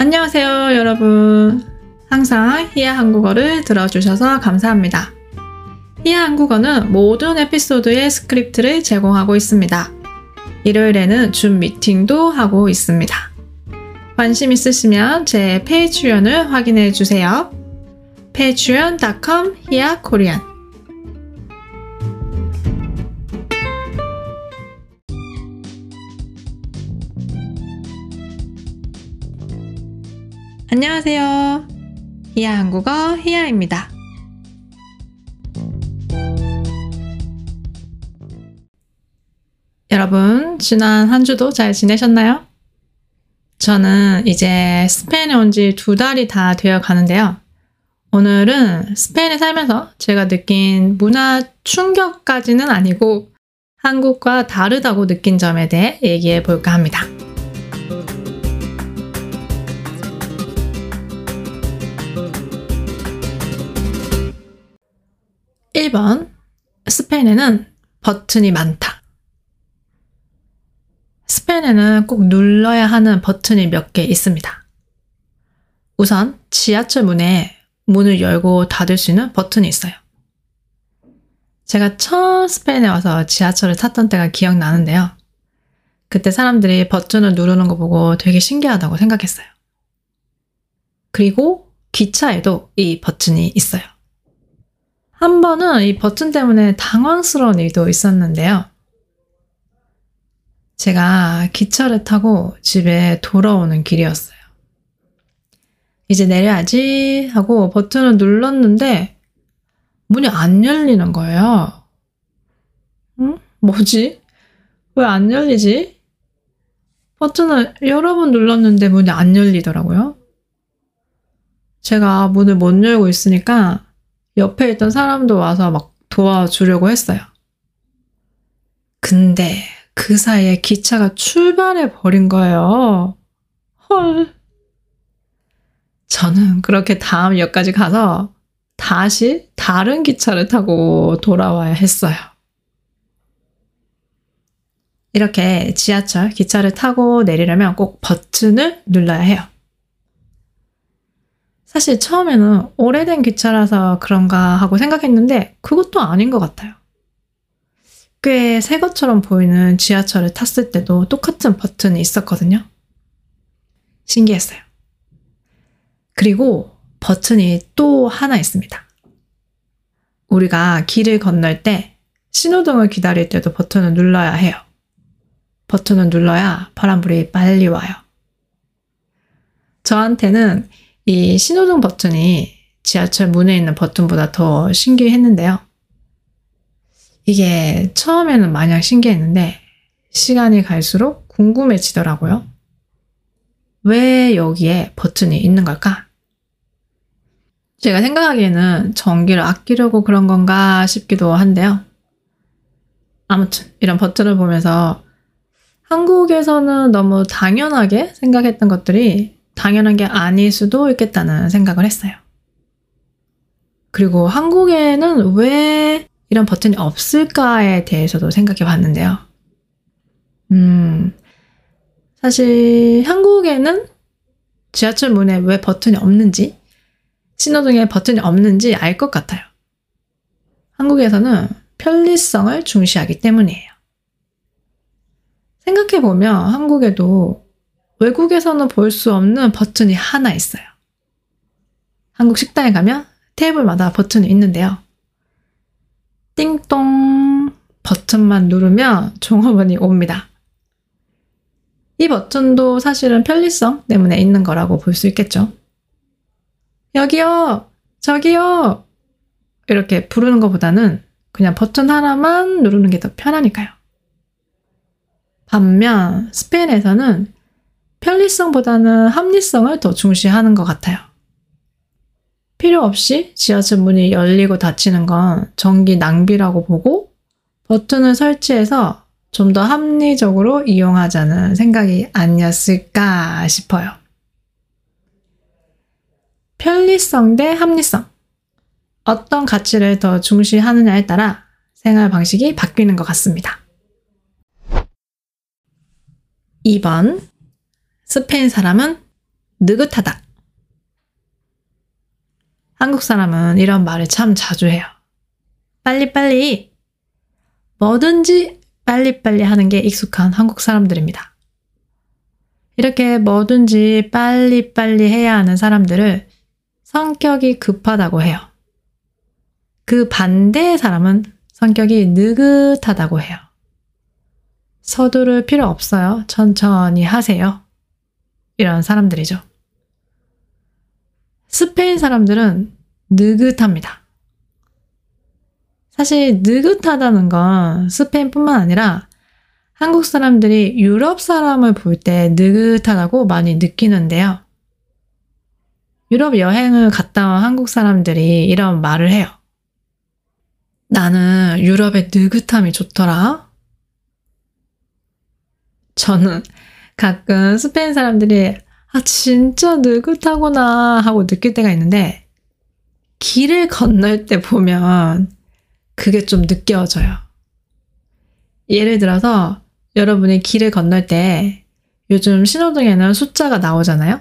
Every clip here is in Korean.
안녕하세요, 여러분. 항상 히야 한국어를 들어주셔서 감사합니다. 히야 한국어는 모든 에피소드의 스크립트를 제공하고 있습니다. 일요일에는 줌 미팅도 하고 있습니다. 관심 있으시면 제 Patreon을 확인해 주세요. patreon.com 히야 Korean 안녕하세요. 히야 한국어 히야입니다. 여러분, 지난 한 주도 잘 지내셨나요? 저는 이제 스페인에 온 지 두 달이 다 되어 가는데요. 오늘은 스페인에 살면서 제가 느낀 문화 충격까지는 아니고 한국과 다르다고 느낀 점에 대해 얘기해 볼까 합니다. 1번. 스페인에는 버튼이 많다. 스페인에는 꼭 눌러야 하는 버튼이 몇 개 있습니다. 우선 지하철 문에 문을 열고 닫을 수 있는 버튼이 있어요. 제가 처음 스페인에 와서 지하철을 탔던 때가 기억나는데요. 그때 사람들이 버튼을 누르는 거 보고 되게 신기하다고 생각했어요. 그리고 기차에도 이 버튼이 있어요. 한 번은 이 버튼 때문에 당황스러운 일도 있었는데요. 제가 기차를 타고 집에 돌아오는 길이었어요. 이제 내려야지 하고 버튼을 눌렀는데 문이 안 열리는 거예요. 응? 뭐지? 왜 안 열리지? 버튼을 여러 번 눌렀는데 문이 안 열리더라고요. 제가 문을 못 열고 있으니까 옆에 있던 사람도 와서 막 도와주려고 했어요. 근데 그 사이에 기차가 출발해 버린 거예요. 헐. 저는 그렇게 다음 역까지 가서 다시 다른 기차를 타고 돌아와야 했어요. 이렇게 지하철, 기차를 타고 내리려면 꼭 버튼을 눌러야 해요. 사실 처음에는 오래된 기차라서 그런가 하고 생각했는데 그것도 아닌 것 같아요. 꽤 새 것처럼 보이는 지하철을 탔을 때도 똑같은 버튼이 있었거든요. 신기했어요. 그리고 버튼이 또 하나 있습니다. 우리가 길을 건널 때 신호등을 기다릴 때도 버튼을 눌러야 해요. 버튼을 눌러야 파란불이 빨리 와요. 저한테는 이 신호등 버튼이 지하철 문에 있는 버튼보다 더 신기했는데요. 이게 처음에는 마냥 신기했는데 시간이 갈수록 궁금해지더라고요. 왜 여기에 버튼이 있는 걸까? 제가 생각하기에는 전기를 아끼려고 그런 건가 싶기도 한데요. 아무튼 이런 버튼을 보면서 한국에서는 너무 당연하게 생각했던 것들이 당연한 게 아닐 수도 있겠다는 생각을 했어요. 그리고 한국에는 왜 이런 버튼이 없을까에 대해서도 생각해 봤는데요. 음, 사실 한국에는 지하철 문에 왜 버튼이 없는지, 신호등에 버튼이 없는지 알 것 같아요. 한국에서는 편리성을 중시하기 때문이에요. 생각해보면 한국에도 외국에서는 볼 수 없는 버튼이 하나 있어요. 한국 식당에 가면 테이블마다 버튼이 있는데요. 띵동 버튼만 누르면 종업원이 옵니다. 이 버튼도 사실은 편리성 때문에 있는 거라고 볼 수 있겠죠. 여기요! 저기요! 이렇게 부르는 것보다는 그냥 버튼 하나만 누르는 게 더 편하니까요. 반면 스페인에서는 편리성보다는 합리성을 더 중시하는 것 같아요. 필요 없이 지하철 문이 열리고 닫히는 건 전기 낭비라고 보고 버튼을 설치해서 좀 더 합리적으로 이용하자는 생각이 아니었을까 싶어요. 편리성 대 합리성. 어떤 가치를 더 중시하느냐에 따라 생활 방식이 바뀌는 것 같습니다. 2번. 스페인 사람은 느긋하다. 한국 사람은 이런 말을 참 자주 해요. 빨리빨리. 뭐든지 빨리빨리 하는 게 익숙한 한국 사람들입니다. 이렇게 뭐든지 빨리빨리 해야 하는 사람들을 성격이 급하다고 해요. 그 반대의 사람은 성격이 느긋하다고 해요. 서두를 필요 없어요. 천천히 하세요. 이런 사람들이죠. 스페인 사람들은 느긋합니다. 사실 느긋하다는 건 스페인뿐만 아니라 한국 사람들이 유럽 사람을 볼 때 느긋하다고 많이 느끼는데요. 유럽 여행을 갔다 온 한국 사람들이 이런 말을 해요. 나는 유럽의 느긋함이 좋더라. 저는 가끔 스페인 사람들이 아, 진짜 느긋하구나 하고 느낄 때가 있는데 길을 건널 때 보면 그게 좀 느껴져요. 예를 들어서 여러분이 길을 건널 때 요즘 신호등에는 숫자가 나오잖아요?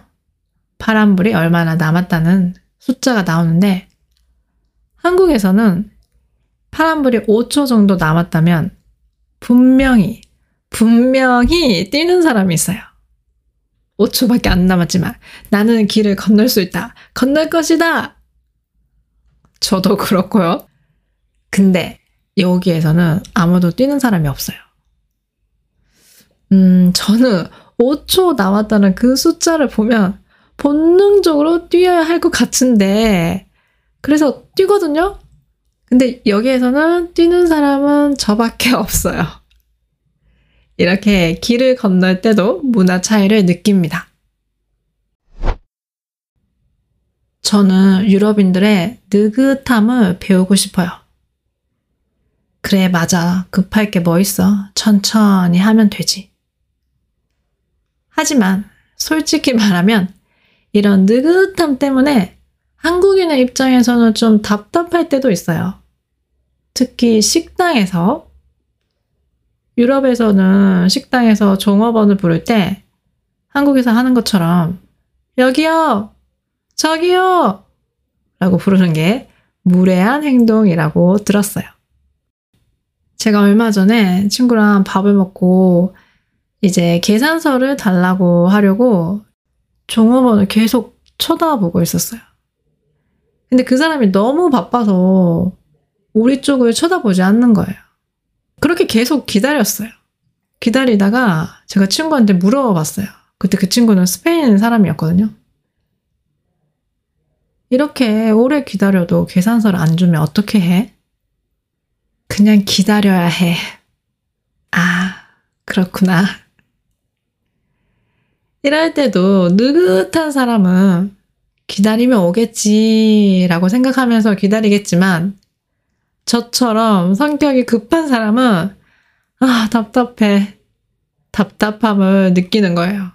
파란불이 얼마나 남았다는 숫자가 나오는데 한국에서는 파란불이 5초 정도 남았다면 분명히, 분명히 뛰는 사람이 있어요. 5초밖에 안 남았지만 나는 길을 건널 수 있다. 건널 것이다. 저도 그렇고요. 근데 여기에서는 아무도 뛰는 사람이 없어요. 음, 저는 5초 남았다는 그 숫자를 보면 본능적으로 뛰어야 할 것 같은데, 그래서 뛰거든요? 근데 여기에서는 뛰는 사람은 저밖에 없어요. 이렇게 길을 건널 때도 문화 차이를 느낍니다. 저는 유럽인들의 느긋함을 배우고 싶어요. 그래, 맞아. 급할 게 뭐 있어. 천천히 하면 되지. 하지만 솔직히 말하면 이런 느긋함 때문에 한국인의 입장에서는 좀 답답할 때도 있어요. 특히 식당에서 유럽에서는 식당에서 종업원을 부를 때 한국에서 하는 것처럼 여기요! 저기요! 라고 부르는 게 무례한 행동이라고 들었어요. 제가 얼마 전에 친구랑 밥을 먹고 이제 계산서를 달라고 하려고 종업원을 계속 쳐다보고 있었어요. 근데 그 사람이 너무 바빠서 우리 쪽을 쳐다보지 않는 거예요. 그렇게 계속 기다렸어요. 기다리다가 제가 친구한테 물어봤어요. 그때 그 친구는 스페인 사람이었거든요. 이렇게 오래 기다려도 계산서를 안 주면 어떻게 해? 그냥 기다려야 해. 아, 그렇구나. 이럴 때도 느긋한 사람은 기다리면 오겠지라고 생각하면서 기다리겠지만 저처럼 성격이 급한 사람은 아, 답답해. 답답함을 느끼는 거예요.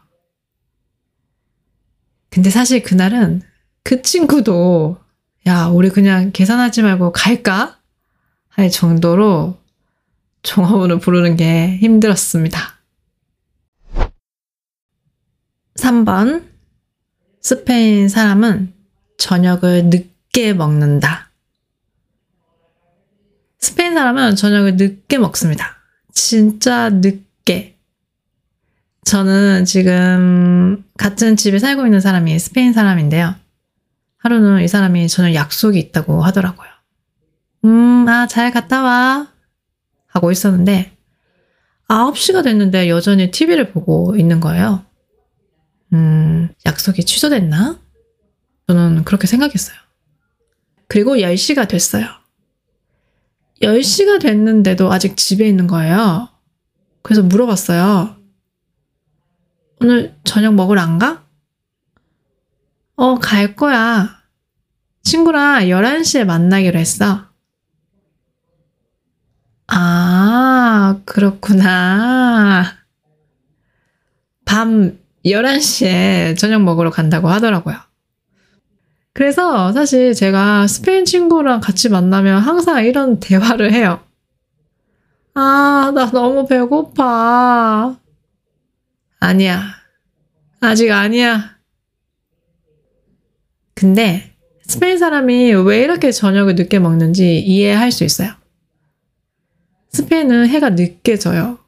근데 사실 그날은 그 친구도 야, 우리 그냥 계산하지 말고 갈까? 할 정도로 종업원을 부르는 게 힘들었습니다. 3번. 스페인 사람은 저녁을 늦게 먹는다. 스페인 사람은 저녁을 늦게 먹습니다. 진짜 늦게. 저는 지금 같은 집에 살고 있는 사람이 스페인 사람인데요. 하루는 이 사람이 저녁 약속이 있다고 하더라고요. 음, 아, 잘 갔다 와. 하고 있었는데, 9시가 됐는데 여전히 TV를 보고 있는 거예요. 음, 약속이 취소됐나? 저는 그렇게 생각했어요. 그리고 10시가 됐어요. 10시가 됐는데도 아직 집에 있는 거예요. 그래서 물어봤어요. 오늘 저녁 먹으러 안 가? 어, 갈 거야. 친구랑 11시에 만나기로 했어. 아, 그렇구나. 밤 11시에 저녁 먹으러 간다고 하더라고요. 그래서 사실 제가 스페인 친구랑 같이 만나면 항상 이런 대화를 해요. 아, 나 너무 배고파. 아니야. 아직 아니야. 근데 스페인 사람이 왜 이렇게 저녁을 늦게 먹는지 이해할 수 있어요. 스페인은 해가 늦게 져요.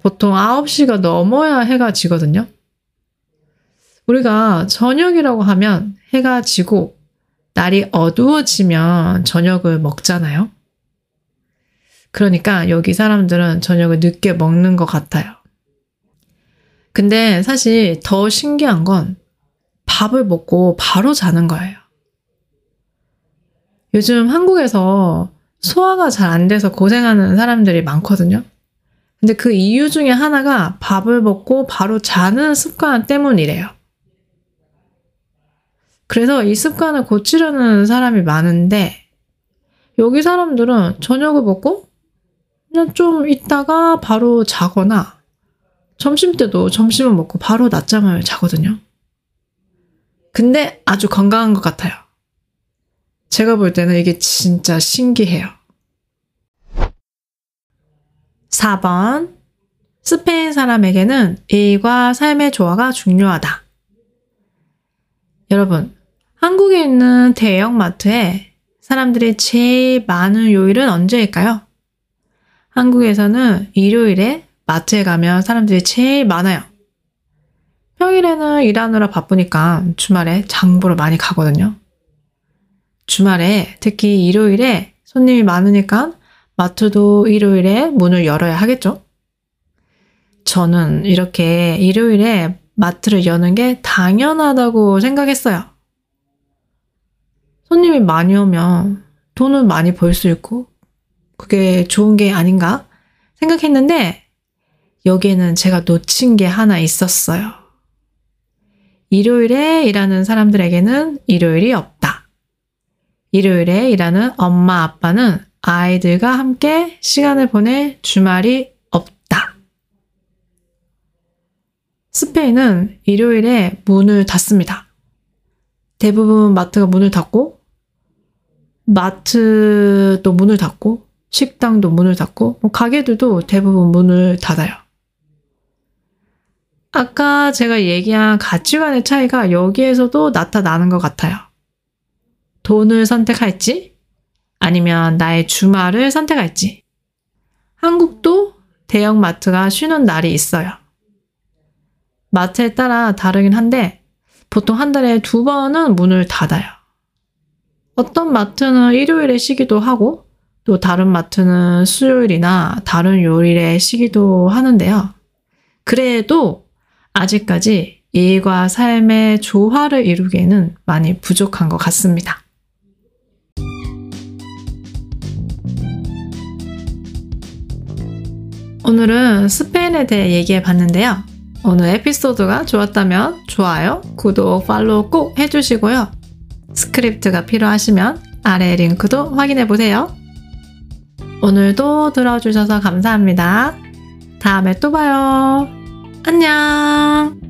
보통 9시가 넘어야 해가 지거든요. 우리가 저녁이라고 하면 해가 지고 날이 어두워지면 저녁을 먹잖아요. 그러니까 여기 사람들은 저녁을 늦게 먹는 것 같아요. 근데 사실 더 신기한 건 밥을 먹고 바로 자는 거예요. 요즘 한국에서 소화가 잘 안 돼서 고생하는 사람들이 많거든요. 근데 그 이유 중에 하나가 밥을 먹고 바로 자는 습관 때문이래요. 그래서 이 습관을 고치려는 사람이 많은데, 여기 사람들은 저녁을 먹고 그냥 좀 있다가 바로 자거나, 점심 때도 점심을 먹고 바로 낮잠을 자거든요. 근데 아주 건강한 것 같아요. 제가 볼 때는 이게 진짜 신기해요. 4번. 스페인 사람에게는 일과 삶의 조화가 중요하다. 여러분, 한국에 있는 대형 마트에 사람들이 제일 많은 요일은 언제일까요? 한국에서는 일요일에 마트에 가면 사람들이 제일 많아요. 평일에는 일하느라 바쁘니까 주말에 장 보러 많이 가거든요. 주말에 특히 일요일에 손님이 많으니까 마트도 일요일에 문을 열어야 하겠죠? 저는 이렇게 일요일에 마트를 여는 게 당연하다고 생각했어요. 손님이 많이 오면 돈을 많이 벌 수 있고 그게 좋은 게 아닌가 생각했는데 여기에는 제가 놓친 게 하나 있었어요. 일요일에 일하는 사람들에게는 일요일이 없다. 일요일에 일하는 엄마 아빠는 아이들과 함께 시간을 보낼 주말이 없다. 스페인은 일요일에 문을 닫습니다. 대부분 마트가 문을 닫고, 마트도 문을 닫고, 식당도 문을 닫고, 뭐 가게들도 대부분 문을 닫아요. 아까 제가 얘기한 가치관의 차이가 여기에서도 나타나는 것 같아요. 돈을 선택할지, 아니면 나의 주말을 선택할지. 한국도 대형 마트가 쉬는 날이 있어요. 마트에 따라 다르긴 한데 보통 한 달에 두 번은 문을 닫아요. 어떤 마트는 일요일에 쉬기도 하고 또 다른 마트는 수요일이나 다른 요일에 쉬기도 하는데요. 그래도 아직까지 일과 삶의 조화를 이루기에는 많이 부족한 것 같습니다. 오늘은 스페인에 대해 얘기해 봤는데요. 오늘 에피소드가 좋았다면 좋아요, 구독, 팔로우 꼭 해주시고요. 스크립트가 필요하시면 아래 링크도 확인해 보세요. 오늘도 들어주셔서 감사합니다. 다음에 또 봐요. 안녕!